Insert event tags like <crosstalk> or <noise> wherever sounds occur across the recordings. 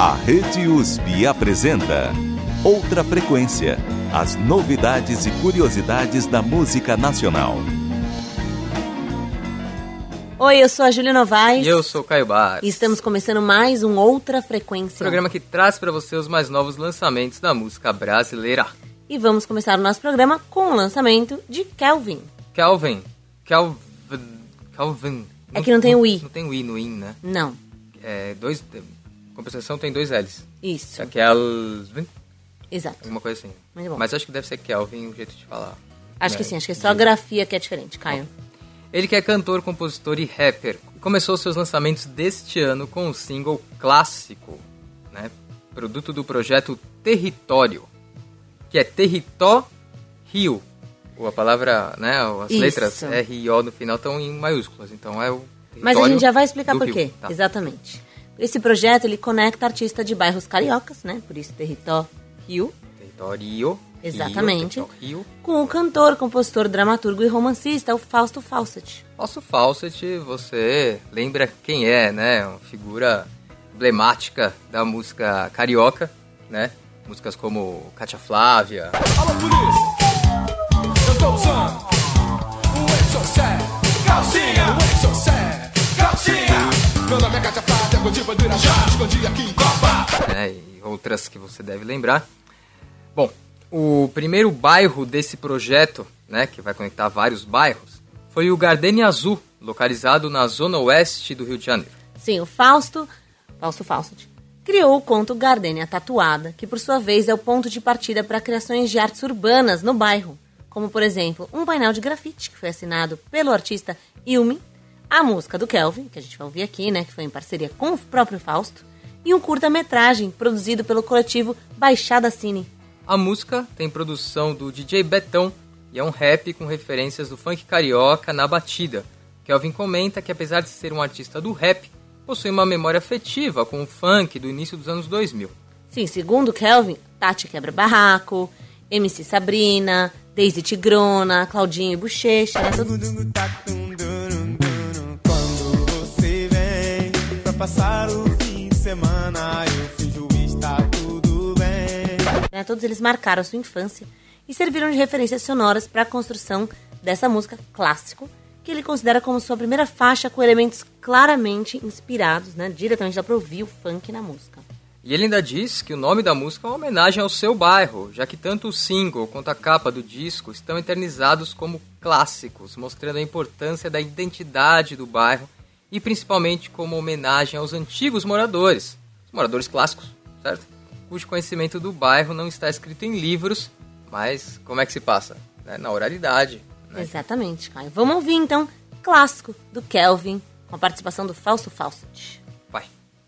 A Rede USP apresenta Outra Frequência. As novidades e curiosidades da música nacional. Oi, eu sou a Júlia Novaes. E eu sou o Caio Barros. E estamos começando mais um Outra Frequência. Programa que traz para você os mais novos lançamentos da música brasileira. E vamos começar o nosso programa com o lançamento de Kelvin. Kelvin. Kelvin. Kelvin. É que não tem o I. Não tem o I no IN, né? Não. É, dois, compensação tem dois L's. Isso. É Kelvin. Exato. Alguma coisa assim. Muito bom. Mas acho que deve ser Kelvin o jeito de falar. Acho né? que sim, acho que é só a grafia que é diferente, Caio. Ele que é cantor, compositor e rapper. Começou seus lançamentos deste ano com o single clássico, né? Produto do projeto Território, que é Território. Ou a palavra, né? As Isso. letras R e O no final estão em maiúsculas, então é o Mas a gente já vai explicar por Rio. quê. Tá. Exatamente. Esse projeto, ele conecta artistas de bairros cariocas, né? Por isso Território. Território. Exatamente. Rio, Rio. Com o cantor, compositor, dramaturgo e romancista, o Fausto Fawcett. Nosso Fawcett, você lembra quem é, né? Uma figura emblemática da música carioca, né? Músicas como Cátia Flávia, Alô, polícia! Eu tô usando o calcinha, o calcinha. É Cátia Flávia, contigo do Irajá, escondi aqui em Copa. né? E outras que você deve lembrar. Bom, o primeiro bairro desse projeto, né? Que vai conectar vários bairros, foi o Gardenia Azul, localizado na zona oeste do Rio de Janeiro. Sim, o Fausto, Fausto Fawcett, criou o conto Gardênia Tatuada, que por sua vez é o ponto de partida para criações de artes urbanas no bairro, como por exemplo, um painel de grafite que foi assinado pelo artista Ilmi, a música do Kelvin, que a gente vai ouvir aqui, né, que foi em parceria com o próprio Fausto, e um curta-metragem produzido pelo coletivo Baixada Cine. A música tem produção do DJ Betão e é um rap com referências do funk carioca na batida. Kelvin comenta que apesar de ser um artista do rap, possui uma memória afetiva com o funk do início dos anos 2000. Sim, segundo Kelvin, Tati Quebra Barraco, MC Sabrina, Daisy Tigrona, Claudinho e Bochecha, né, todo- passar o fim de semana, eu finjo estar tudo bem. né, todos eles marcaram sua infância e serviram de referências sonoras para a construção dessa música clássico, que ele considera como sua primeira faixa com elementos claramente inspirados, né, diretamente dá para ouvir o funk na música. E ele ainda diz que o nome da música é uma homenagem ao seu bairro, já que tanto o single quanto a capa do disco estão eternizados como clássicos, mostrando a importância da identidade do bairro e principalmente como homenagem aos antigos moradores, moradores clássicos, certo? Cujo conhecimento do bairro não está escrito em livros, mas como é que se passa? Né? Na oralidade. né? Exatamente, Caio. Vamos ouvir então clássico do Kelvin, com a participação do Fausto Fawcett.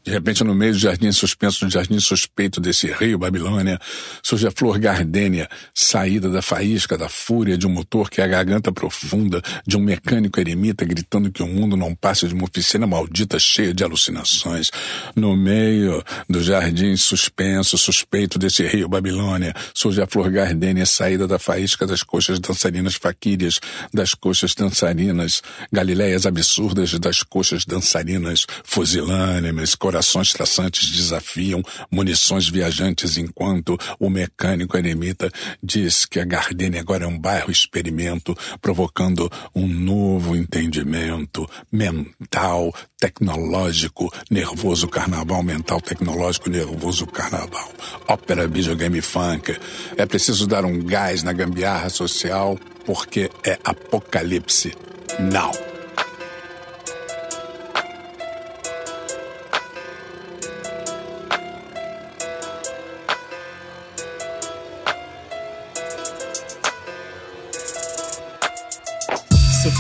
De repente, no meio do jardim suspenso, no jardim suspeito desse rio Babilônia, surge a flor gardênia, saída da faísca, da fúria de um motor que é a garganta profunda de um mecânico eremita gritando que o mundo não passa de uma oficina maldita cheia de alucinações. No meio do jardim suspenso, suspeito desse rio Babilônia, surge a flor gardênia, saída da faísca das coxas dançarinas faquírias, das coxas dançarinas, galileias absurdas das coxas dançarinas, fusilânimes, corações traçantes desafiam munições viajantes enquanto o mecânico eremita diz que a Gardênia agora é um bairro experimento, provocando um novo entendimento mental, tecnológico, nervoso carnaval, mental, tecnológico, nervoso carnaval. Ópera, videogame, funk. É preciso dar um gás na gambiarra social porque é apocalipse. Não.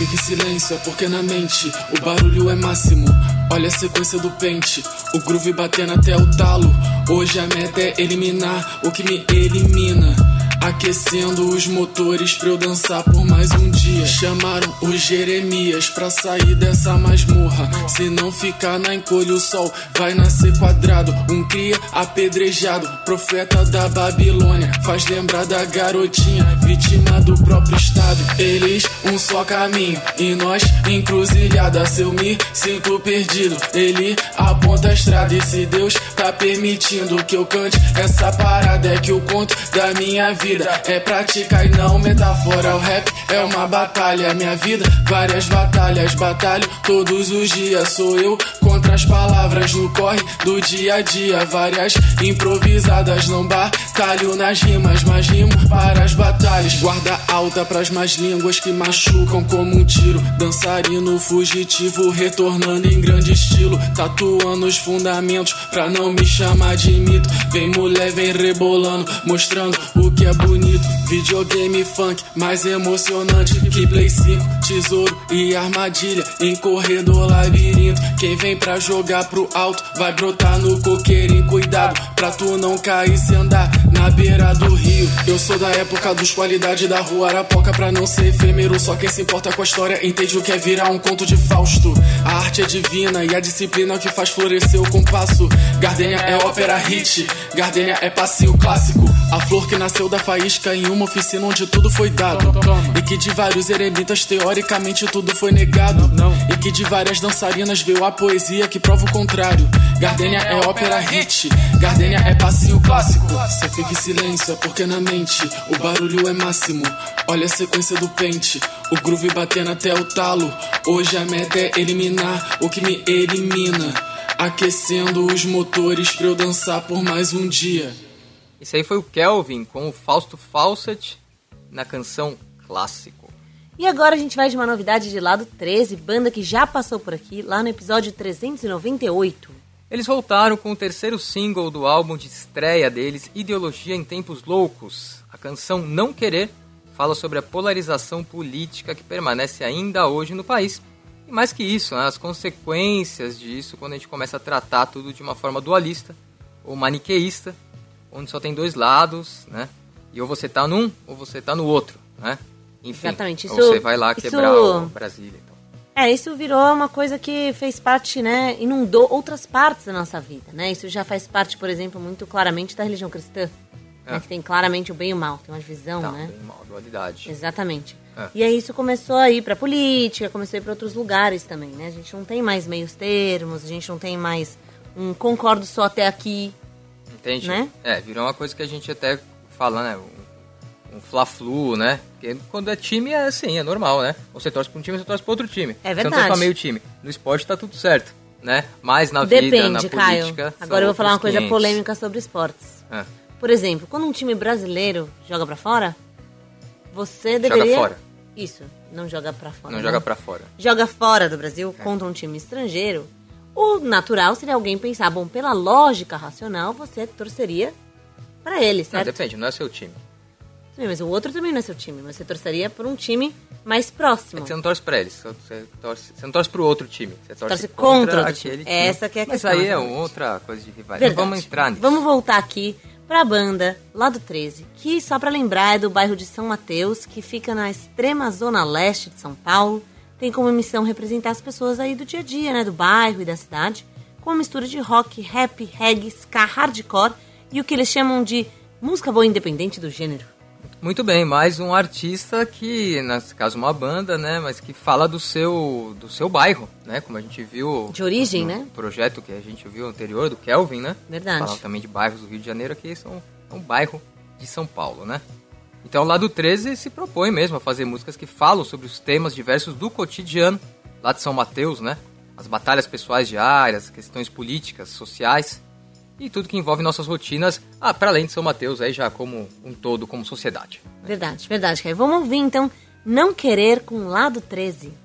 Fico em silêncio é porque na mente o barulho é máximo. Olha a sequência do pente, o groove batendo até o talo. Hoje a meta é eliminar o que me elimina. Aquecendo os motores pra eu dançar por mais um dia. Chamaram o Jeremias pra sair dessa masmorra. Se não ficar na encolha, o sol vai nascer quadrado. Um cria apedrejado, profeta da Babilônia. Faz lembrar da garotinha, vítima do próprio estado. Eles, um só caminho, e nós, encruzilhada. Se eu me sinto perdido, ele aponta a estrada. E se Deus tá permitindo que eu cante essa parada, é que o conto da minha vida é prática e não metáfora. O rap é uma batalha, minha vida, várias batalhas. Batalho todos os dias, sou eu contra as palavras no corre do dia a dia. Várias improvisadas, não batalho nas rimas, mas rimo para as batalhas. Guarda alta pras más línguas que machucam como um tiro. Dançarino fugitivo, retornando em grande estilo. Tatuando os fundamentos pra não me chamar de mito. Vem mulher, vem rebolando, mostrando o que é bonito. Videogame funk mais emocionante que Play 5, tesouro e armadilha em corredor labirinto. Quem vem pra jogar pro alto vai brotar no coqueirinho. Cuidado pra tu não cair se andar na beira do rio. Eu sou da época dos qualidade da rua Arapoca pra não ser efêmero. Só quem se importa com a história entende o que é virar um conto de Fausto. A arte é divina e a disciplina que faz florescer o compasso. Gardenia é ópera hit, Gardenia é passeio clássico. A flor que nasceu da faísca em uma oficina onde tudo foi dado. E que de vários eremitas, teoricamente, tudo foi negado. E que de várias dançarinas veio a poesia que prova o contrário. Gardenia é ópera hit, Gardenia é passinho clássico. Cê fica em silêncio, é porque na mente o barulho é máximo. Olha a sequência do pente, o groove batendo até o talo. Hoje a meta é eliminar o que me elimina. Aquecendo os motores pra eu dançar por mais um dia. Esse aí foi o Kelvin com o Fausto Fawcett na canção Clássico. E agora a gente vai de uma novidade de lado 13, banda que já passou por aqui, lá no episódio 398. Eles voltaram com o terceiro single do álbum de estreia deles, Ideologia em Tempos Loucos. A canção Não Querer fala sobre a polarização política que permanece ainda hoje no país. E mais que isso, né, as consequências disso quando a gente começa a tratar tudo de uma forma dualista ou maniqueísta, onde só tem dois lados, né? E ou você tá num ou você tá no outro, né? Enfim, Exatamente, ou isso- você vai lá isso- quebrar o Brasília. Então. É, isso virou uma coisa que fez parte, né, inundou outras partes da nossa vida, né? Isso já faz parte, por exemplo, muito claramente da religião cristã, né, É. que tem claramente o bem e o mal, tem uma visão, Tá, né? bem mal, dualidade. Exatamente. É. E aí isso começou a ir pra política, começou a ir pra outros lugares também, né? A gente não tem mais meios termos, a gente não tem mais um concordo só até aqui. Entende? Né? É, virou uma coisa que a gente até fala, né? Um, um fla-flu, né? Porque quando é time é assim, é normal, né? Você torce pra um time, você torce pra outro time. É Você não torce verdade. meio time. No esporte tá tudo certo, né? Mas na vida, na Depende, Caio. política... Agora eu vou falar uma coisa 500. polêmica sobre esportes. É. Por exemplo, quando um time brasileiro joga pra fora, você Joga deveria... fora. Isso, não joga pra fora. Não né? joga pra fora. joga fora do Brasil contra um time estrangeiro, o natural seria alguém pensar, bom, pela lógica racional, você torceria pra ele, Não, certo? depende, não é seu time. Sim, mas o outro também não é seu time, mas você torceria por um time mais próximo. É que você não torce pra eles, você, torce, você não torce pro outro time. Você torce, torce contra outro aquele time. Essa que é a Mas questão, aí é outra coisa de rivalidade. Vamos entrar nisso. Vamos voltar aqui pra banda lá do 13, que só pra lembrar é do bairro de São Mateus, que fica na extrema zona leste de São Paulo. Tem como missão representar as pessoas aí do dia a dia, né, do bairro e da cidade, com uma mistura de rock, rap, reggae, ska, hardcore e o que eles chamam de música boa independente do gênero. Muito bem, mais um artista que, nesse caso uma banda, né, mas que fala do seu do seu bairro, né, como a gente viu De origem, né? projeto que a gente viu anterior do Kelvin, né? Verdade. Falava também de bairros do Rio de Janeiro, que são é um bairro de São Paulo, né? Então lá do 13 se propõe mesmo a fazer músicas que falam sobre os temas diversos do cotidiano lá de São Mateus, né? As batalhas pessoais diárias, questões políticas, sociais e tudo que envolve nossas rotinas, ah, para além de São Mateus aí já como um todo, como sociedade. Verdade, verdade, Caio. Vamos ouvir então Não Querer com Lado 13.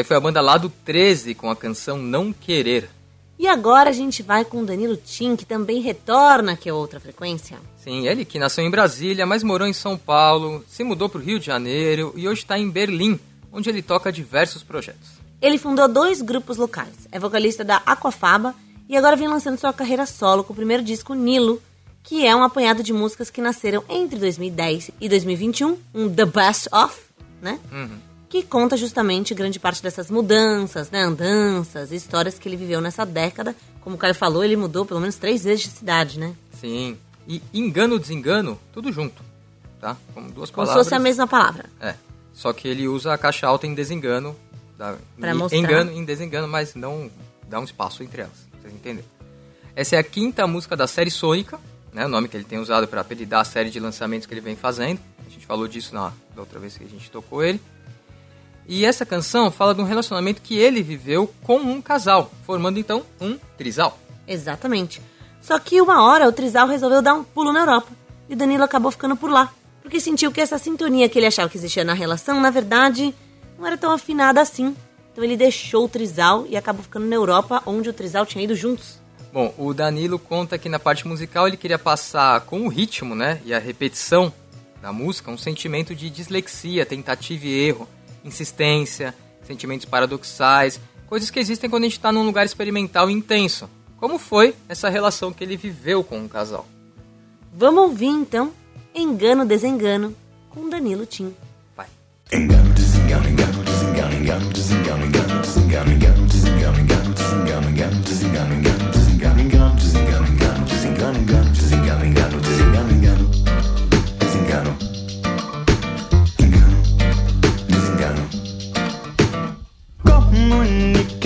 Aí foi a banda Lado 13 com a canção Não Querer. E agora a gente vai com Danilo Tim, que também retorna aqui a outra frequência. Sim, ele que nasceu em Brasília, mas morou em São Paulo, se mudou para o Rio de Janeiro e hoje está em Berlim, onde ele toca diversos projetos. Ele fundou dois grupos locais, é vocalista da Aquafaba e agora vem lançando sua carreira solo com o primeiro disco Nilo, que é um apanhado de músicas que nasceram entre 2010 e 2021, um The Best Of, né? Que conta justamente grande parte dessas mudanças, né? Andanças, histórias que ele viveu nessa década. Como o Caio falou, ele mudou pelo menos três vezes de cidade, né? Sim, e engano, desengano, tudo junto, tá? Como duas Como se palavras. fosse a mesma palavra. É, só que ele usa a caixa alta em desengano, da, Pra mostrar. engano em desengano, mas não dá um espaço entre elas, vocês entenderam? Essa é a quinta música da série Sônica, né, o nome que ele tem usado para apelidar a série de lançamentos que ele vem fazendo. A gente falou disso na da outra vez que a gente tocou ele. E essa canção fala de um relacionamento que ele viveu com um casal, formando então um trisal. Exatamente. Só que uma hora o Trizal resolveu dar um pulo na Europa. E o Danilo acabou ficando por lá. Porque sentiu que essa sintonia que ele achava que existia na relação, na verdade, não era tão afinada assim. Então ele deixou o Trizal e acabou ficando na Europa, onde o Trizal tinha ido juntos. Bom, o Danilo conta que na parte musical ele queria passar com o ritmo, né, e a repetição da música, um sentimento de dislexia, tentativa e erro, insistência, sentimentos paradoxais, coisas que existem quando a gente está num lugar experimental e intenso. Como foi essa relação que ele viveu com o casal? Vamos ouvir então Engano Desengano com Danilo Tim. Vai. Engano, desengano, engano, desengano, engano, desengano, engano, desengano, engano, desengano, engano, desengano, engano, desengano, engano,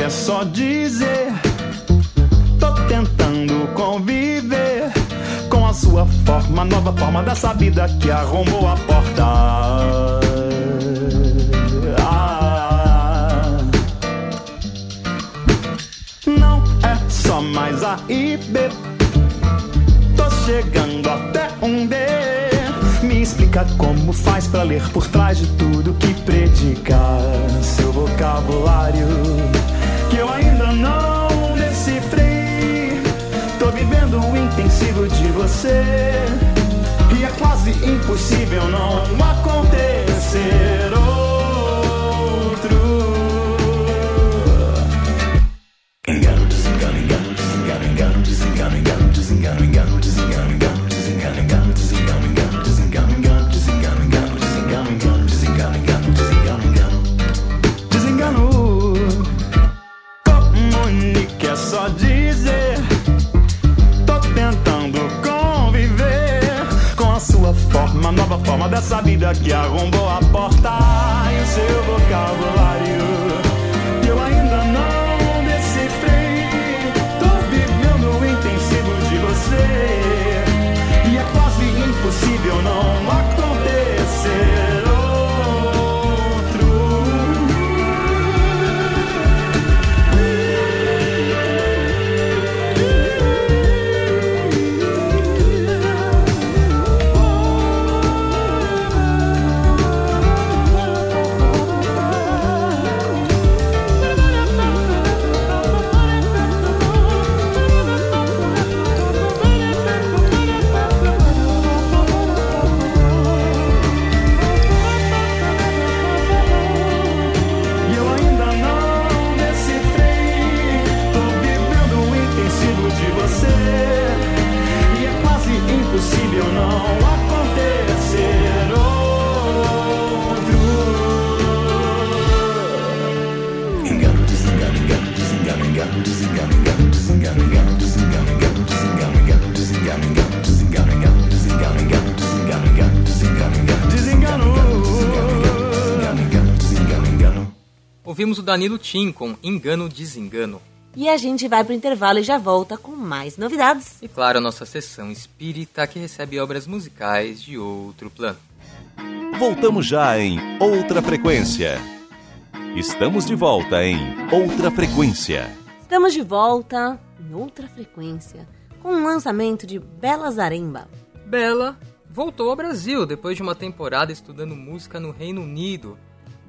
é só dizer. Tô tentando conviver com a sua forma, nova forma dessa vida que arrombou a porta. Ah. Não é só mais A e B. Tô chegando até um D. Me explica como faz pra ler por trás de tudo que predicar. Seu vocabulário que eu ainda não decifrei. Tô vivendo o intensivo de você. E é quase impossível não acontecer vida que arrombou a porta e o seu vocabulário. Ouvimos o Danilo Tim com Engano Desengano. E a gente vai pro intervalo e já volta com mais novidades. E claro, a nossa sessão espírita que recebe obras musicais de outro plano. Voltamos já em Outra Frequência. Estamos de volta em Outra Frequência. Estamos de volta em outra frequência com o lançamento de Bela Zaremba. Bela voltou ao Brasil depois de uma temporada estudando música no Reino Unido.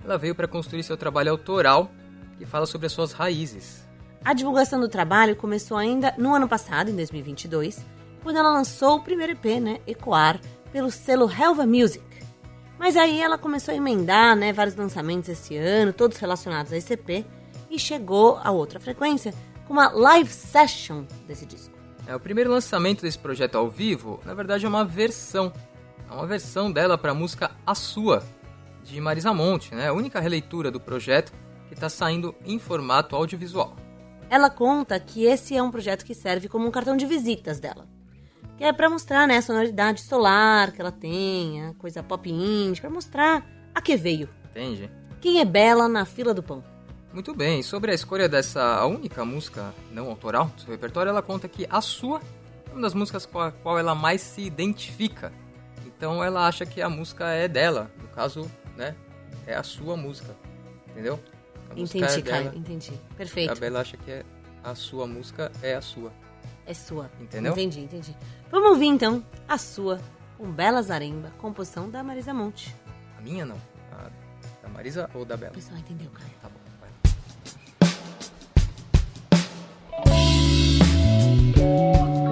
Ela veio para construir seu trabalho autoral, que fala sobre as suas raízes. A divulgação do trabalho começou ainda no ano passado, em 2022, quando ela lançou o primeiro EP, né, Ecoar, pelo selo Helva Music. Mas aí ela começou a emendar né, vários lançamentos esse ano, todos relacionados a esse EP, e chegou a outra frequência com uma live session desse disco. É, o primeiro lançamento desse projeto ao vivo, na verdade, é uma versão. É uma versão dela para a música A Sua, de Marisa Monte, né? A única releitura do projeto que está saindo em formato audiovisual. Ela conta que esse é um projeto que serve como um cartão de visitas dela. Que é pra mostrar, né, a sonoridade solar que ela tem, a coisa pop indie, pra mostrar a que veio. Entende? Quem é Bela na fila do pão. Muito bem, sobre a escolha dessa única música não autoral do seu repertório, ela conta que a sua é uma das músicas com a qual ela mais se identifica. Então ela acha que a música é dela, no caso, né, é a sua música, entendeu? A Entendi, é dela. Caio, entendi. A Perfeito. Bela acha que é a sua música é a sua. É sua. Entendeu? Entendi, entendi. Vamos ouvir então a sua, com Bela Zaremba, composição da Marisa Monte. A minha não. A da Marisa ou da Bela? O pessoal entendeu, Caio. Tá bom, vai.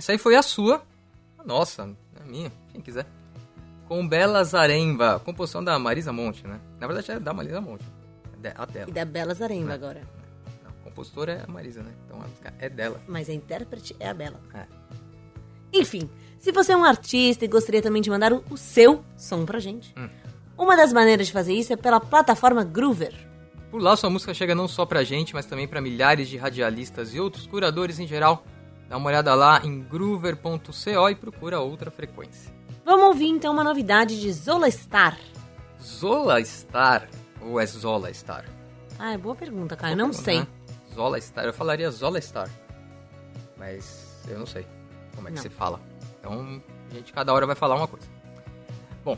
Essa aí foi a sua, a nossa, a minha, quem quiser. Com Bela Zaremba, composição da Marisa Monte, né? Na verdade é da Marisa Monte. É a dela. E da Bela Zaremba agora. Não, a compositora é a Marisa, né? Então a música é dela. Mas a intérprete é a Bela. É. Enfim, se você é um artista e gostaria também de mandar o, seu som pra gente, Hum. uma das maneiras de fazer isso é pela plataforma Groover. Por lá sua música chega não só pra gente, mas também pra milhares de radialistas e outros curadores em geral. Dá uma olhada lá em groover.co e procura outra frequência. Vamos ouvir então uma novidade de Zola Star. Zola Star ou é Zola Star? Ah, é boa pergunta, cara. Eu não Boa sei. pergunta, né? Zola Star, eu falaria Zola Star. Mas eu não sei como é que Não. se fala. Então, a gente cada hora vai falar uma coisa. Bom,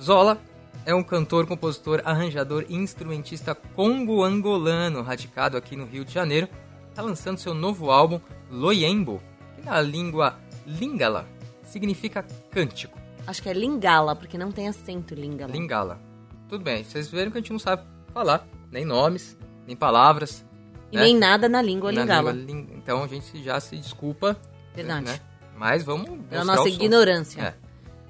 Zola é um cantor, compositor, arranjador e instrumentista congo-angolano, radicado aqui no Rio de Janeiro. Está lançando seu novo álbum, Loyembo, que na língua lingala significa cântico. Acho que é Lingala, porque não tem acento Lingala. Lingala. Tudo bem, vocês viram que a gente não sabe falar, nem nomes, nem palavras. E né? nem nada na língua Na Lingala. língua Então a gente já se desculpa. Verdade. Né? Mas vamos. Pela mostrar nossa ignorância. É.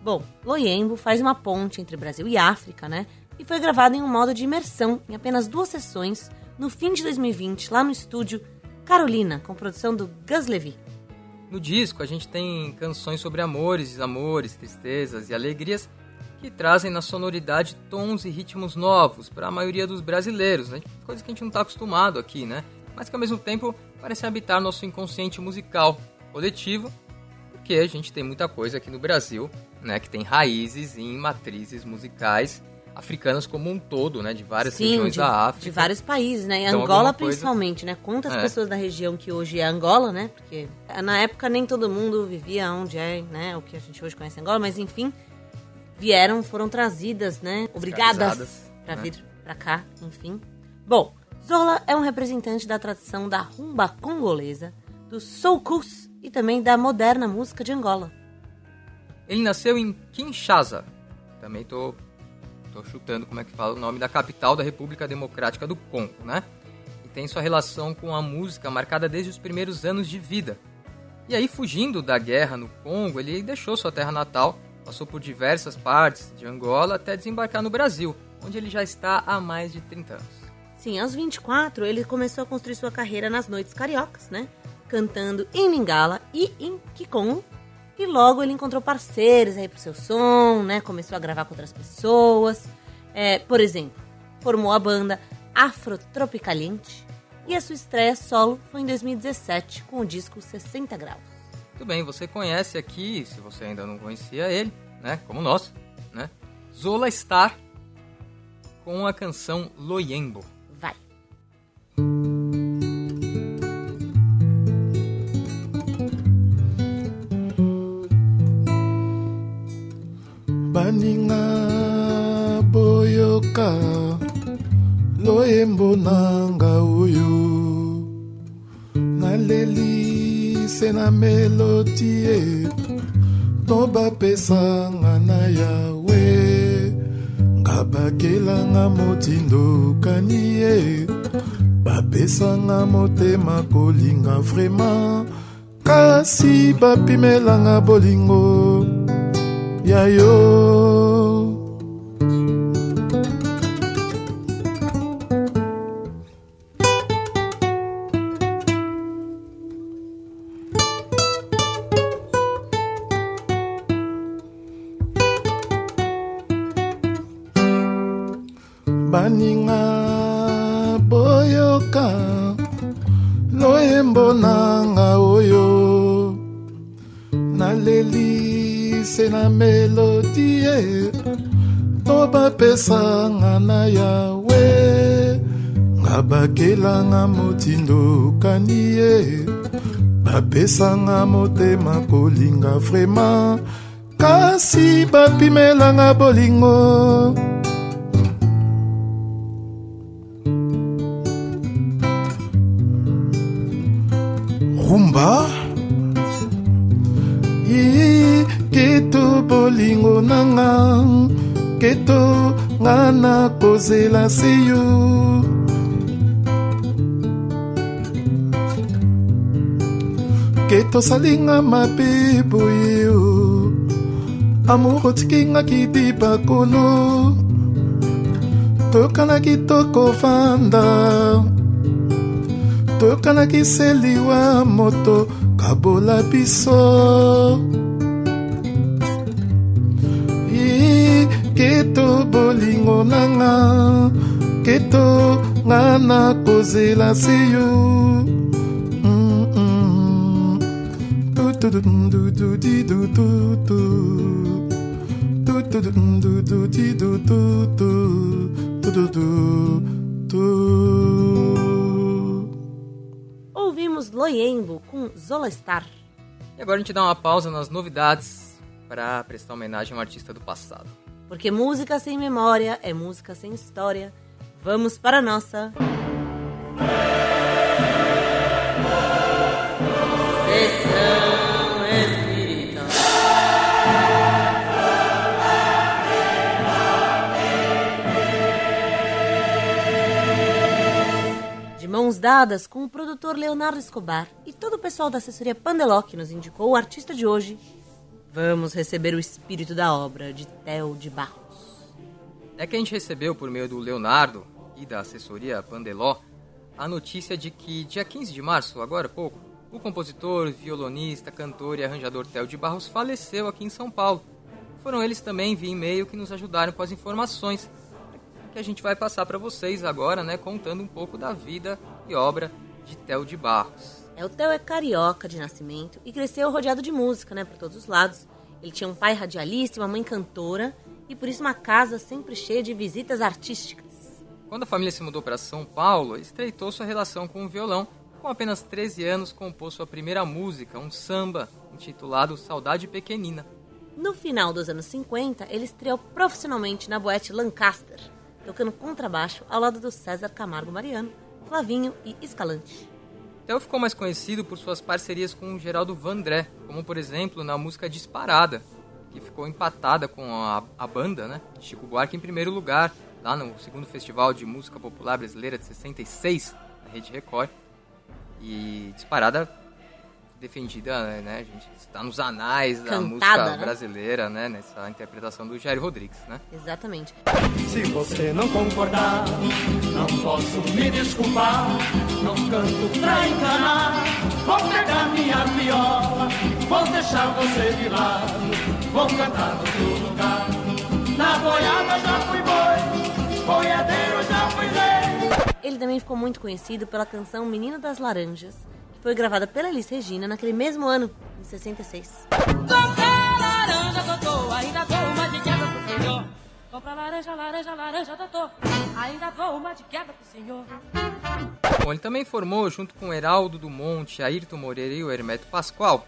Bom, Loyembo faz uma ponte entre Brasil e África, né? E foi gravado em um modo de imersão, em apenas duas sessões, no fim de 2020, lá no estúdio Carolina, com produção do Gus Levy. No disco a gente tem canções sobre amores, desamores, tristezas e alegrias que trazem na sonoridade tons e ritmos novos para a maioria dos brasileiros, né? coisa que a gente não está acostumado aqui, né? Mas que ao mesmo tempo parecem habitar nosso inconsciente musical coletivo, porque a gente tem muita coisa aqui no Brasil, né? Que tem raízes em matrizes musicais africanas como um todo, né? De várias Sim, regiões de, da África. de vários países, né? E Então, Angola coisa- principalmente, né? Quantas É. pessoas da região que hoje é Angola, né? Porque na época nem todo mundo vivia onde é, né? O que a gente hoje conhece Angola, mas enfim, vieram, foram trazidas, né? Obrigadas pra né? vir pra cá, enfim. Bom, Zola é um representante da tradição da rumba congolesa, do soukous e também da moderna música de Angola. Ele nasceu em Kinshasa. Também tô, chutando como é que fala o nome da capital da República Democrática do Congo, né? E tem sua relação com a música marcada desde os primeiros anos de vida. E aí, fugindo da guerra no Congo, ele deixou sua terra natal, passou por diversas partes de Angola até desembarcar no Brasil, onde ele já está há mais de 30 anos. Sim, aos 24 ele começou a construir sua carreira nas noites cariocas, né? Cantando em Lingala e em Kikongo. E logo ele encontrou parceiros aí pro seu som, né? Começou a gravar com outras pessoas. É, por exemplo, formou a banda Afrotropicaliente. E a sua estreia solo foi em 2017 com o disco 60 Graus. Muito bem, você conhece aqui, se você ainda não conhecia ele, né? Como nós, né? Zola Star com a canção Loyembo. Vai. baninga boyoka loyembo nanga oyo. Naleli se na melodi ye to bapesanga na yawe. Nga bakelanga motindo kani ye bapesanga motema kolinga vraimen kasi bapimelanga bolingo yeah, yo. Bakelanga motindo kani ye. Bapesanga motema kolinga vraimen kasi bapimelanga bolingo. Rumba. Keto bolingo nanga. Keto nga na kozela se tosalinga mabe boye o. Amour otikinga kidi bakolo tokanaki tokovanda tokanaki seliwa moto kabola biso. Ih, keto bolingo nanga keto nga nakozela se yo Ouvimos Loiembo com Zola Star. E agora a gente dá uma pausa nas novidades para prestar homenagem a um artista do passado. Porque música sem memória é música sem história. Vamos para a nossa. Mãos dadas com o produtor Leonardo Escobar e todo o pessoal da assessoria Pandeló que nos indicou o artista de hoje, vamos receber o espírito da obra de Theo de Barros. É que a gente recebeu por meio do Leonardo e da assessoria Pandeló a notícia de que dia 15 de março, agora pouco, o compositor, violonista, cantor e arranjador Theo de Barros faleceu aqui em São Paulo. Foram eles também via e-mail que nos ajudaram com as informações que a gente vai passar para vocês agora, né, contando um pouco da vida e obra de Theo de Barros. É, o Theo é carioca de nascimento e cresceu rodeado de música, né, por todos os lados. Ele tinha um pai radialista e uma mãe cantora, e por isso uma casa sempre cheia de visitas artísticas. Quando a família se mudou para São Paulo, estreitou sua relação com o violão. Com apenas 13 anos, compôs sua primeira música, um samba, intitulado Saudade Pequenina. No final dos anos 50, ele estreou profissionalmente na boate Lancaster, tocando contrabaixo ao lado do César Camargo Mariano, Flavinho e Escalante. Theo ficou mais conhecido por suas parcerias com o Geraldo Vandré, como por exemplo na música Disparada, que ficou empatada com a, a banda, né, de Chico Buarque em primeiro lugar, lá no segundo Festival de Música Popular Brasileira de 66, na Rede Record. E Disparada defendida, né, gente, está nos anais da Cantada, música né? brasileira, né, nessa interpretação do Jair Rodrigues, né? Exatamente. Se você não concordar, não posso me desculpar. Não canto pra enganar. Vou pegar minha viola, vou deixar você de lado. Vou cantar no outro lugar. Na boiada já fui boi, boiadeiro já fui rei. Ele também ficou muito conhecido pela canção Menina das Laranjas, foi gravada pela Elis Regina naquele mesmo ano, em 66. Comprar laranja, doutor, ainda dou uma de quebra pro senhor. Comprar laranja, laranja, laranja, doutor, ainda dou uma de quebra pro senhor. Bom, ele também formou, junto com Heraldo do Monte, Ayrton Moreira e o Hermeto Pascoal,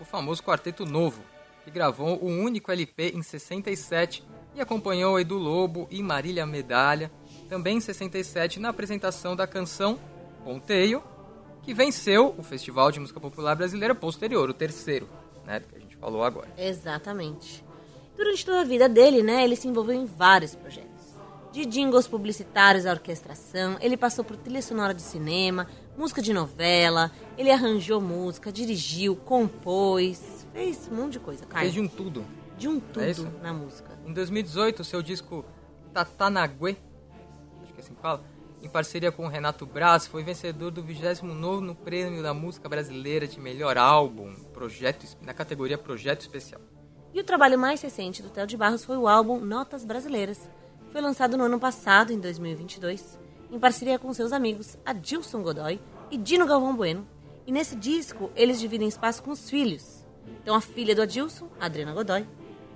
o famoso Quarteto Novo, que gravou o único LP em 67 e acompanhou Edu Lobo e Marília Medalha, também em 67, na apresentação da canção Ponteio, que venceu o Festival de Música Popular Brasileira posterior, o terceiro, né, que a gente falou agora. Exatamente. Durante toda a vida dele, né, ele se envolveu em vários projetos. De jingles publicitários à orquestração, ele passou por trilha sonora de cinema, música de novela, ele arranjou música, dirigiu, compôs, fez um monte de coisa, Caio. Fez de um tudo. De um tudo É na música. Em 2018, seu disco Tatanague, acho que é assim que fala, em parceria com o Renato Braz, foi vencedor do 29º Prêmio da Música Brasileira de Melhor Álbum, projeto, na categoria Projeto Especial. E o trabalho mais recente do Theo de Barros foi o álbum Notas Brasileiras. Foi lançado no ano passado, em 2022, em parceria com seus amigos Adilson Godoy e Dino Galvão Bueno. E nesse disco, eles dividem espaço com os filhos. Então, a filha do Adilson, Adriana Godoy,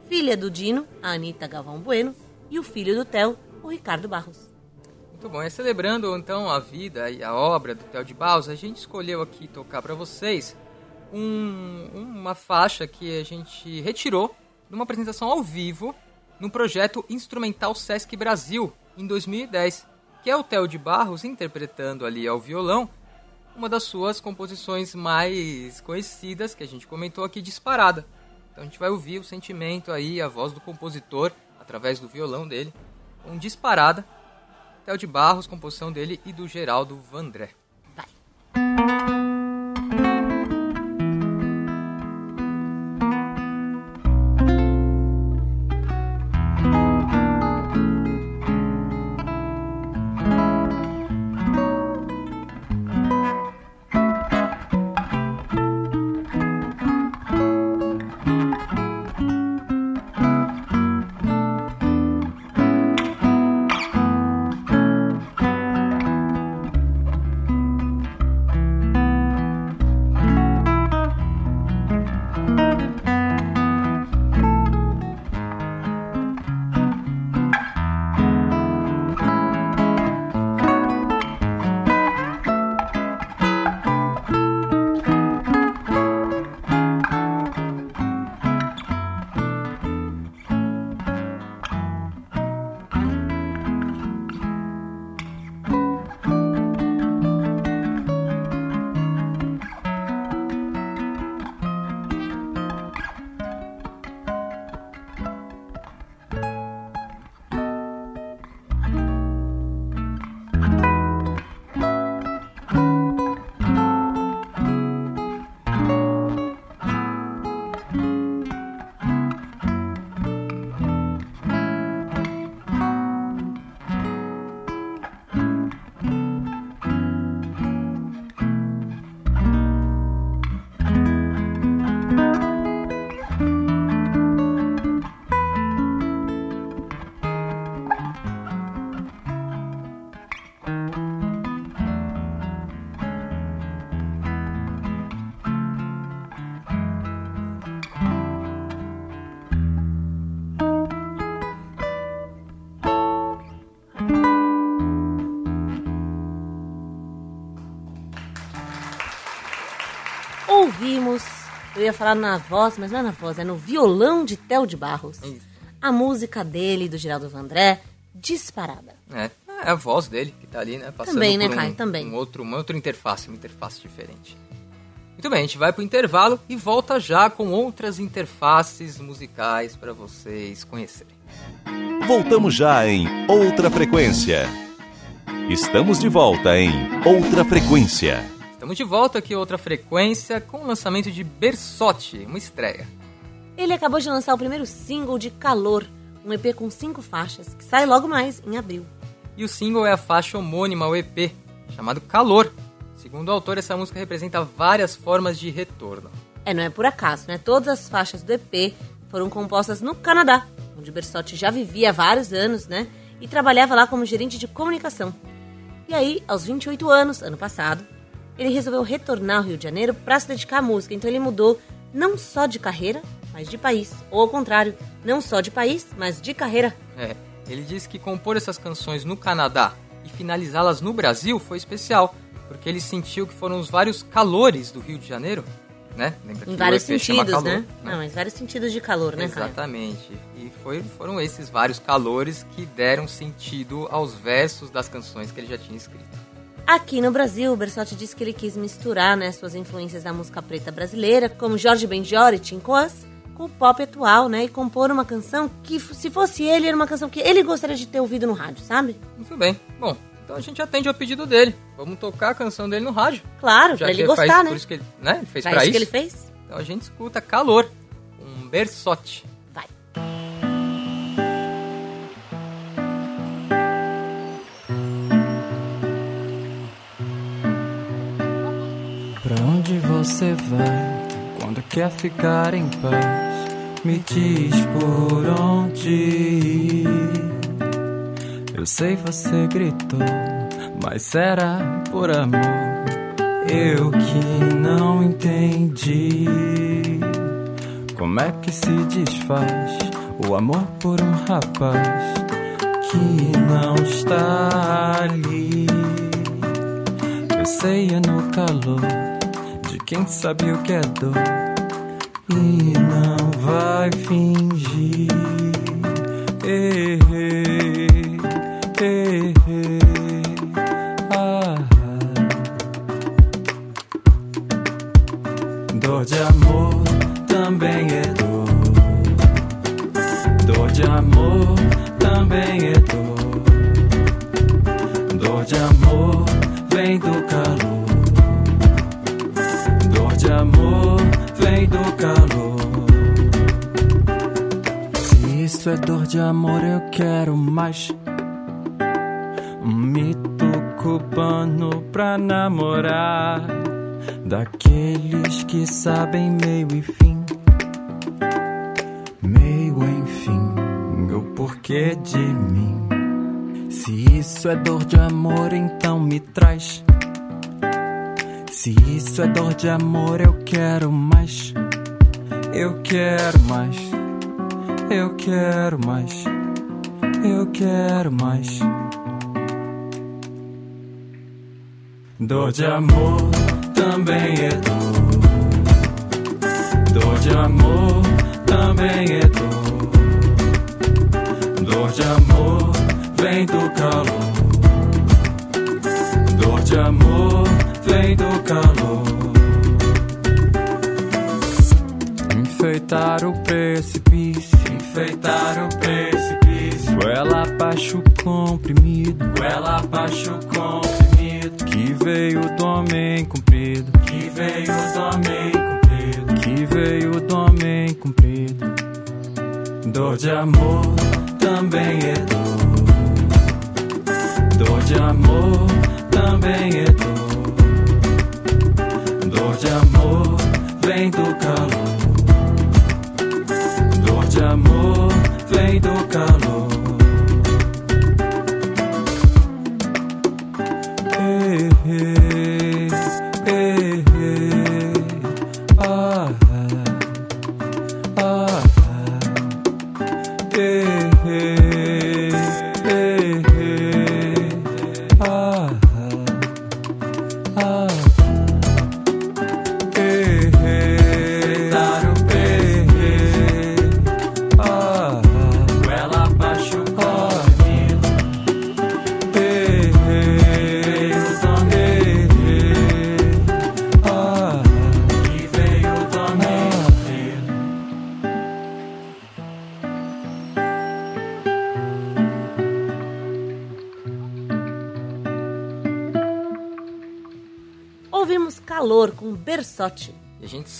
filha do Dino, a Anitta Galvão Bueno, e o filho do Theo, o Ricardo Barros. Muito bom, e celebrando então a vida e a obra do Theo de Barros, a gente escolheu aqui tocar para vocês um- uma faixa que a gente retirou numa apresentação ao vivo no projeto Instrumental Sesc Brasil, em 2010, que é o Theo de Barros interpretando ali ao violão uma das suas composições mais conhecidas, que a gente comentou aqui, disparada. Então a gente vai ouvir o sentimento aí, a voz do compositor, através do violão dele, um disparada, Theo de Barros, composição dele e do Geraldo Vandré. Vai. Eu ia falar na voz, mas não é na voz, é no violão de Theo de Barros. A música dele, do Geraldo Vandré, disparada. É, é a voz dele que tá ali, né? Passando Também, né, um, Caio? Também. Um outro, uma outra interface, uma interface diferente. Muito bem, a gente vai pro intervalo e volta já com outras interfaces musicais para vocês conhecerem. Voltamos já em Outra Frequência. Estamos de volta em Outra Frequência. Estamos de volta aqui outra frequência com o lançamento de Bersotti, uma estreia. Ele acabou de lançar o primeiro single de Calor, um EP com cinco faixas, que sai logo mais, em abril. E o single é a faixa homônima ao EP, chamado Calor. Segundo o autor, essa música representa várias formas de retorno. É, não é por acaso, né? Todas as faixas do EP foram compostas no Canadá, onde Bersotti já vivia há vários anos, né? E trabalhava lá como gerente de comunicação. E aí, aos 28 anos, ano passado, ele resolveu retornar ao Rio de Janeiro para se dedicar à música. Então ele mudou não só de carreira, mas de país. Ou ao contrário, não só de país, mas de carreira. É, ele disse que compor essas canções no Canadá e finalizá-las no Brasil foi especial, porque ele sentiu que foram os vários calores do Rio de Janeiro, né? Lembra que Em vários sentidos, Calor, né? Não, mas vários sentidos de calor, né, Caio? Exatamente. E foi, foram esses vários calores que deram sentido aos versos das canções que ele já tinha escrito. Aqui no Brasil, o Bersotti disse que ele quis misturar né, suas influências da música preta brasileira, como Jorge Benjor e Tim Coas, com o pop atual, né? E compor uma canção que, se fosse ele, era uma canção que ele gostaria de ter ouvido no rádio, sabe? Muito bem. Bom, então a gente atende ao pedido dele. Vamos tocar a canção dele no rádio. Claro, Já pra ele gostar, faz, né? Por isso que ele, né? ele fez Pra pra isso. que ele fez. Então a gente escuta Calor, um Bersotti. Vai. Você vai quando quer ficar em paz? Me diz por onde ir. Eu sei você gritou, mas será por amor? Eu que não entendi. Como é que se desfaz o amor por um rapaz que não está ali? Eu sei é no calor quem sabe o que é dor e não vai fingir. Errei, errei, ah. Dor de amor também é dor. Dor de amor também é dor. Dor de amor vem do calor. Calor. Se isso é dor de amor, eu quero mais. Um mito cubano pra namorar. Daqueles que sabem meio e fim. Meio enfim, o porquê de mim. Se isso é dor de amor, então me traz. Se isso é dor de amor, eu quero mais. Eu quero mais. Eu quero mais. Eu quero mais. Dor de amor também é dor. Dor de amor também é dor. Dor de amor vem do calor. Dor de amor vem do calor. Enfeitar o precipício, enfeitar o precipício. Goela abaixo comprimido, goela abaixo comprimido. Que veio do homem comprido, que veio do homem comprido, que veio do homem comprido. Dor de amor também é dor. Dor de amor também é dor. Dor de amor vem do calor. Vem do calor. Ei,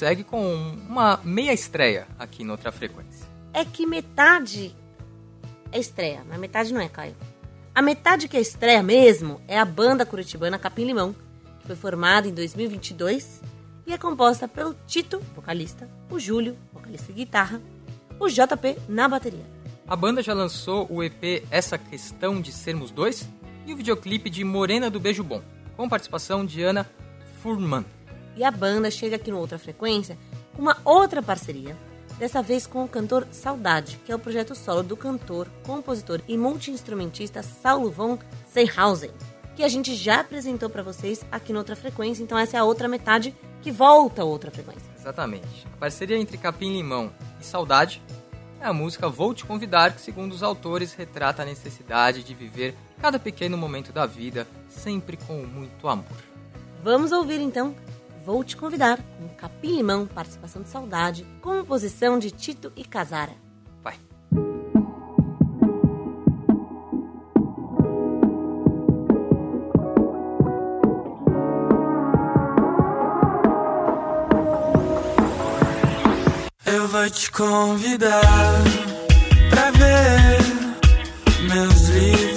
segue com uma meia estreia aqui no Outra Frequência. É que metade é estreia, mas metade não é, Caio. A metade que é estreia mesmo é a banda curitibana Capim Limão, que foi formada em 2022 e é composta pelo Tito, vocalista, o Júlio, vocalista e guitarra, o JP na bateria. A banda já lançou o EP Essa Questão de Sermos Dois e o videoclipe de Morena do Beijo Bom, com participação de Ana Furman. E a banda chega aqui no Outra Frequência com uma outra parceria, dessa vez com o cantor Saudade, que é o projeto solo do cantor, compositor e multi-instrumentista Saulo von Seihausen, que a gente já apresentou para vocês aqui no Outra Frequência, então essa é a outra metade que volta a Outra Frequência. Exatamente. A parceria entre Capim Limão e Saudade é a música Vou Te Convidar, que, segundo os autores, retrata a necessidade de viver cada pequeno momento da vida, sempre com muito amor. Vamos ouvir então Vou Te Convidar, com Capim Limão, participação de Saudade, composição de Tito e Casara. Vai. Eu vou te convidar pra ver meus livros,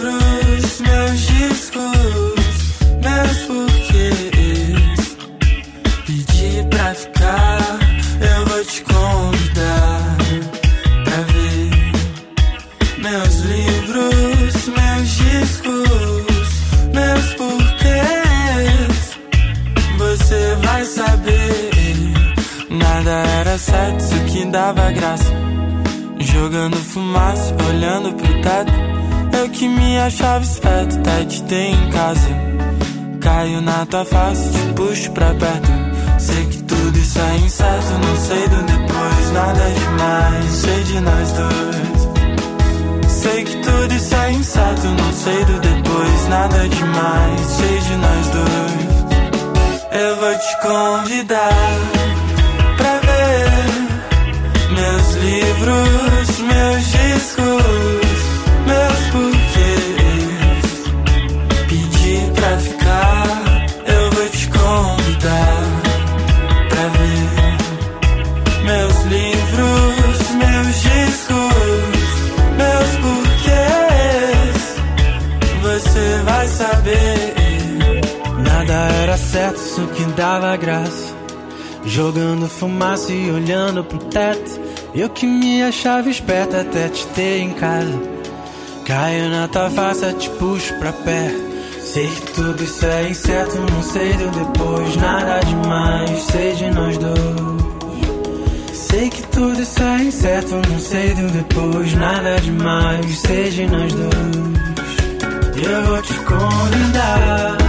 isso que dava graça. Jogando fumaça, olhando pro teto. Eu que me achava esperto, até te ter em casa. Caio na tua face, te puxo pra perto. Sei que tudo isso é incerto, não sei do depois. Nada demais, sei de nós dois. Sei que tudo isso é incerto, não sei do depois. Nada demais, sei de nós dois. Eu vou te convidar certo, isso que dava graça. Jogando fumaça e olhando pro teto. Eu que me achava esperto até te ter em casa. Caio na tua face, te puxo pra perto. Sei que tudo isso é incerto, não sei do depois. Nada demais, sei de nós dois. Sei que tudo isso é incerto, não sei do depois. Nada demais, sei de nós dois. Eu vou te convidar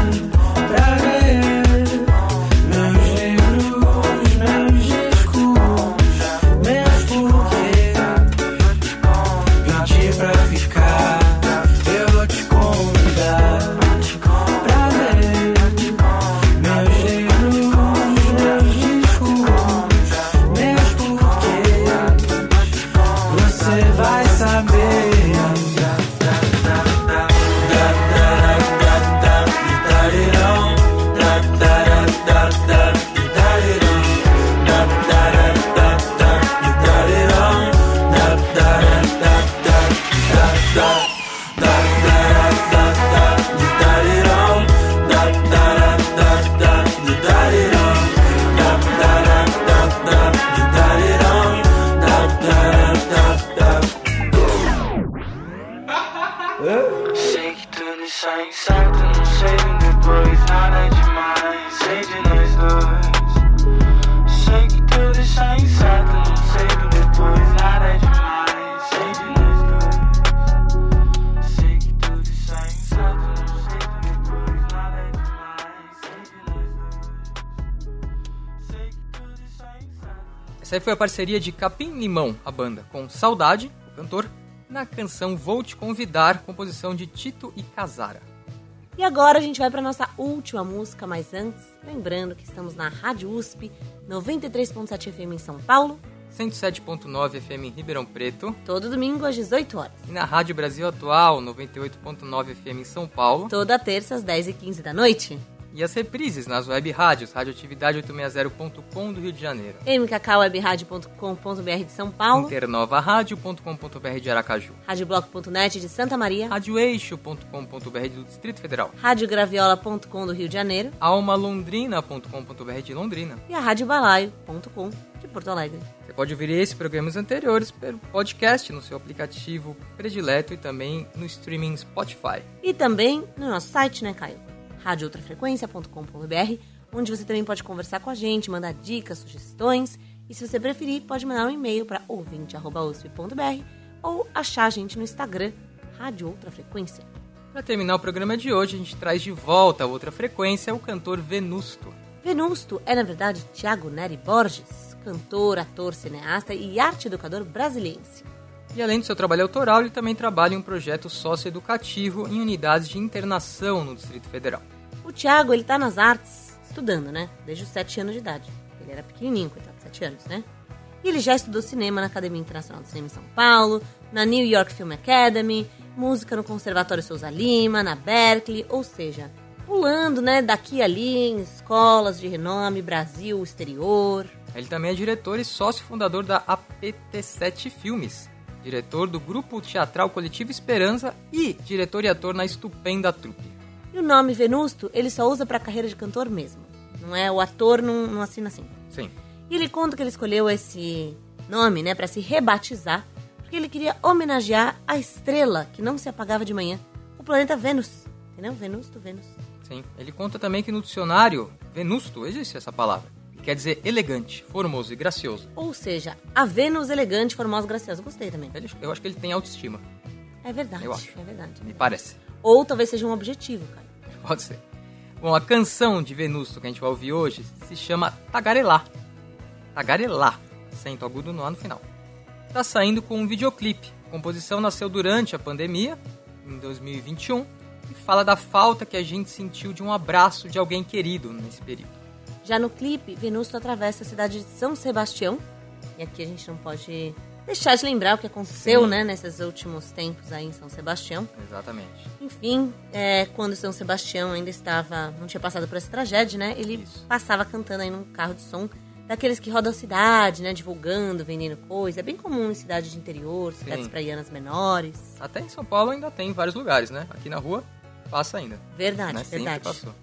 Essa aí foi a parceria de Capim Limão, a banda, com Saudade, o cantor, na canção Vou Te Convidar, composição de Tito e Casara. E agora a gente vai para nossa última música, mas antes, lembrando que estamos na Rádio USP, 93.7 FM em São Paulo, 107.9 FM em Ribeirão Preto todo domingo às 18 horas. e na Rádio Brasil Atual, 98.9 FM em São Paulo. Toda terça às 10h15 da noite. E as reprises nas web rádios, radioatividade860.com do Rio de Janeiro, mkkwebrádio.com.br de São Paulo, internovaradio.com.br de Aracaju, radiobloco.net de Santa Maria, radioeixo.com.br do Distrito Federal, radiograviola.com do Rio de Janeiro almalondrina.com.br de Londrina. e a radiobalaio.com de Porto Alegre. Você pode ouvir esse e programas anteriores pelo podcast no seu aplicativo predileto e também no streaming Spotify. E também no nosso site, né, Caio? radioutrafrequência.com.br, onde você também pode conversar com a gente, mandar dicas, sugestões. E se você preferir, pode mandar um e-mail para ouvinte.usp.br ou achar a gente no Instagram, Rádio Outra Frequência. Para terminar o programa de hoje, a gente traz de volta a outra frequência o cantor Venusto. Venusto é, na verdade, Tiago Neri Borges, cantor, ator, cineasta e arte educador brasiliense. E além do seu trabalho autoral, ele também trabalha em um projeto socioeducativo em unidades de internação no Distrito Federal. O Tiago, ele tá nas artes, estudando, né? Desde os 7 anos de idade. Ele era pequenininho, coitado, 7 anos, né? E ele já estudou cinema na Academia Internacional de Cinema em São Paulo, na New York Film Academy, música no Conservatório Souza Lima, na Berkeley, ou seja, pulando, né, daqui e ali em escolas de renome, Brasil, exterior. Ele também é diretor e sócio fundador da APT7 Filmes, diretor do grupo teatral Coletivo Esperança e diretor e ator na Estupenda Trupe. E o nome Venusto, ele só usa pra carreira de cantor mesmo. Não é o ator, não, não assina assim. Sim. E ele conta que ele escolheu esse nome, né, para se rebatizar, porque ele queria homenagear a estrela que não se apagava de manhã, o planeta Vênus. Entendeu? Venusto, Vênus. Sim. Ele conta também que no dicionário Venusto existe essa palavra. que Quer dizer elegante, formoso e gracioso. Ou seja, a Vênus elegante, formosa, graciosa. Gostei também. Ele- eu acho que ele tem autoestima, É verdade. Eu acho. É verdade. me parece. Ou talvez seja um objetivo, cara. Pode ser. Bom, a canção de Venusto que a gente vai ouvir hoje se chama Tagarelá. Tagarelá, acento agudo no A no final. Tá saindo com um videoclipe. A composição nasceu durante a pandemia, em 2021, e fala da falta que a gente sentiu de um abraço de alguém querido nesse período. Já no clipe, Venusto atravessa a cidade de São Sebastião. E aqui a gente não pode deixar de lembrar o que aconteceu, Sim. né, nesses últimos tempos aí em São Sebastião. Exatamente. Enfim, é, quando São Sebastião ainda estava, não tinha passado por essa tragédia, né? Ele passava cantando aí num carro de som daqueles que rodam a cidade, né? Divulgando, vendendo coisa. É bem comum em cidades de interior, cidades Sim. praianas menores. Até em São Paulo ainda tem em vários lugares, né? Aqui na rua passa ainda. Verdade, né? Sempre verdade. passou.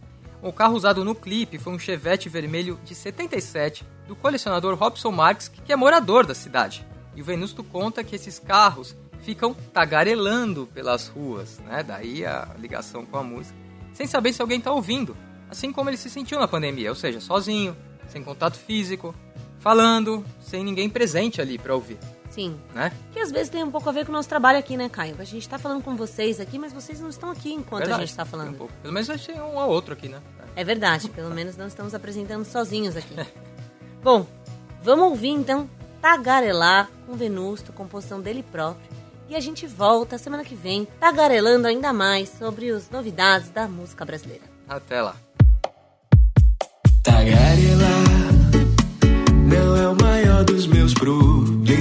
O carro usado no clipe foi um Chevette vermelho de 77 do colecionador Robson Marques, que é morador da cidade. E o Venusto conta que esses carros ficam tagarelando pelas ruas, né? Daí a ligação com a música, sem saber se alguém tá ouvindo. Assim como ele se sentiu na pandemia, ou seja, sozinho, sem contato físico, falando, sem ninguém presente ali pra ouvir, Sim. né? Que às vezes tem um pouco a ver com o nosso trabalho aqui, né, Caio? A gente tá falando com vocês aqui, mas vocês não estão aqui enquanto a Verdade, gente tá tem falando. um pouco. Pelo menos a gente tem um ou outro aqui, né? É verdade, pelo menos não estamos apresentando sozinhos aqui. <laughs> Bom, vamos ouvir então Tagarelar com Venusto, composição dele próprio. E a gente volta semana que vem tagarelando ainda mais sobre as novidades da música brasileira. Até lá. Tagarelar não é o maior dos meus problemas.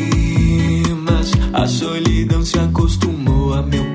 A solidão se acostumou a meu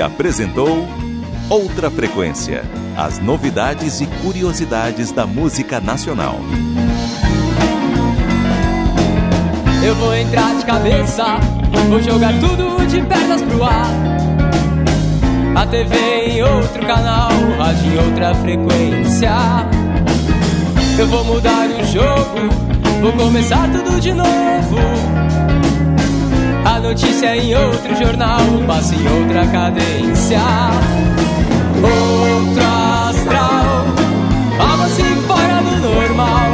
Apresentou Outra Frequência. As novidades e curiosidades da música nacional. Eu vou entrar de cabeça, vou jogar tudo de pernas pro ar. A TV em outro canal, rádio em outra frequência. Eu vou mudar o jogo, vou começar tudo de novo. Notícia em outro jornal, o passe em outra cadência. Outro astral, algo assim fora do normal,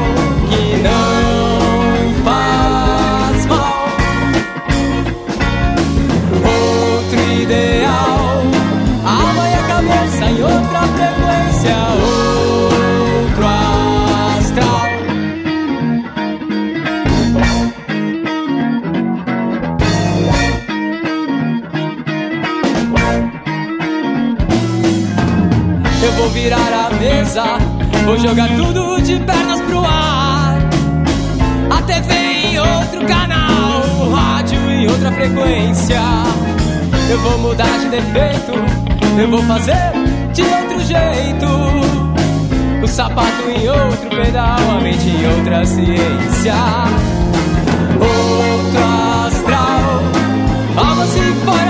que não faz mal. Outro ideal, a alma e a cabeça em outra frequência. Virar a mesa, vou jogar tudo de pernas pro ar. A TV em outro canal, o rádio em outra frequência. Eu vou mudar de defeito, eu vou fazer de outro jeito. O sapato em outro pedal, a mente em outra ciência. Outro astral, algo assim fora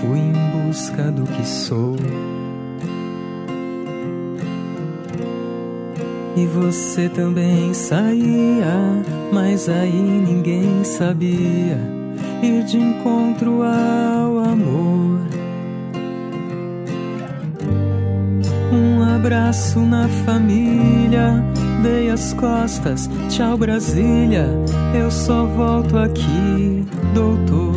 fui em busca do que sou. E você também saía, mas aí ninguém sabia ir de encontro ao amor. Um abraço na família, dei as costas, tchau Brasília, eu só volto aqui, doutor.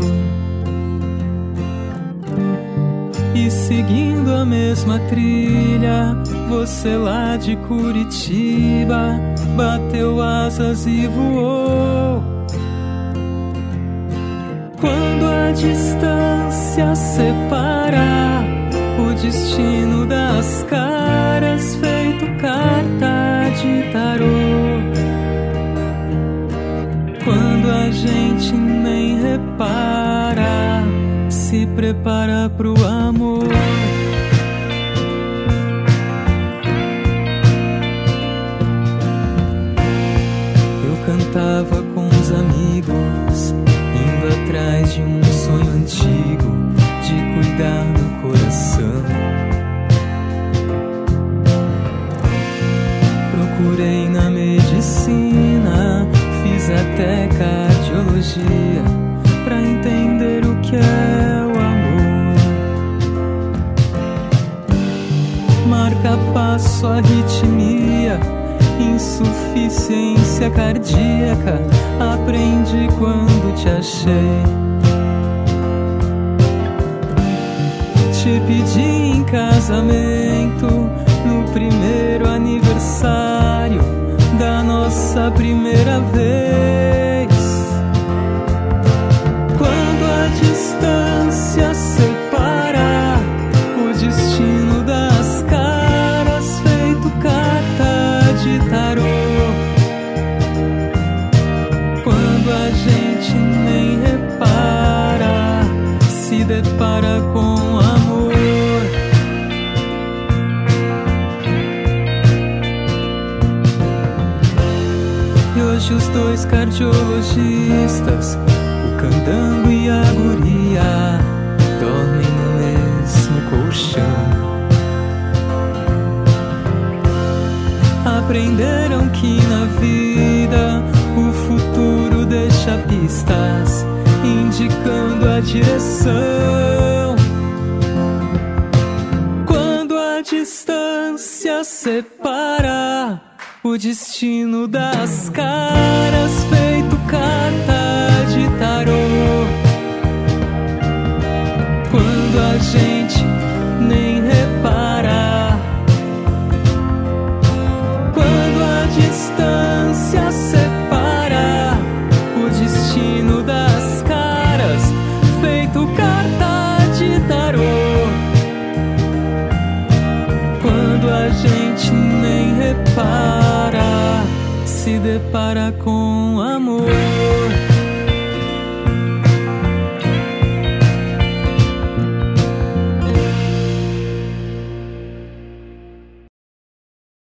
Seguindo a mesma trilha, você lá de Curitiba bateu asas e voou. Quando a distância separar o destino das caras, feito carta de tarô. Quando a gente nem repara, se prepara pro amor. Eu cantava com os amigos, indo atrás de um sonho antigo de cuidar do coração. Procurei na medicina, fiz até cardiologia pra entender o que é o amor. Marca passo arritmia, insuficiência cardíaca. Aprendi quando te achei. Te pedi em casamento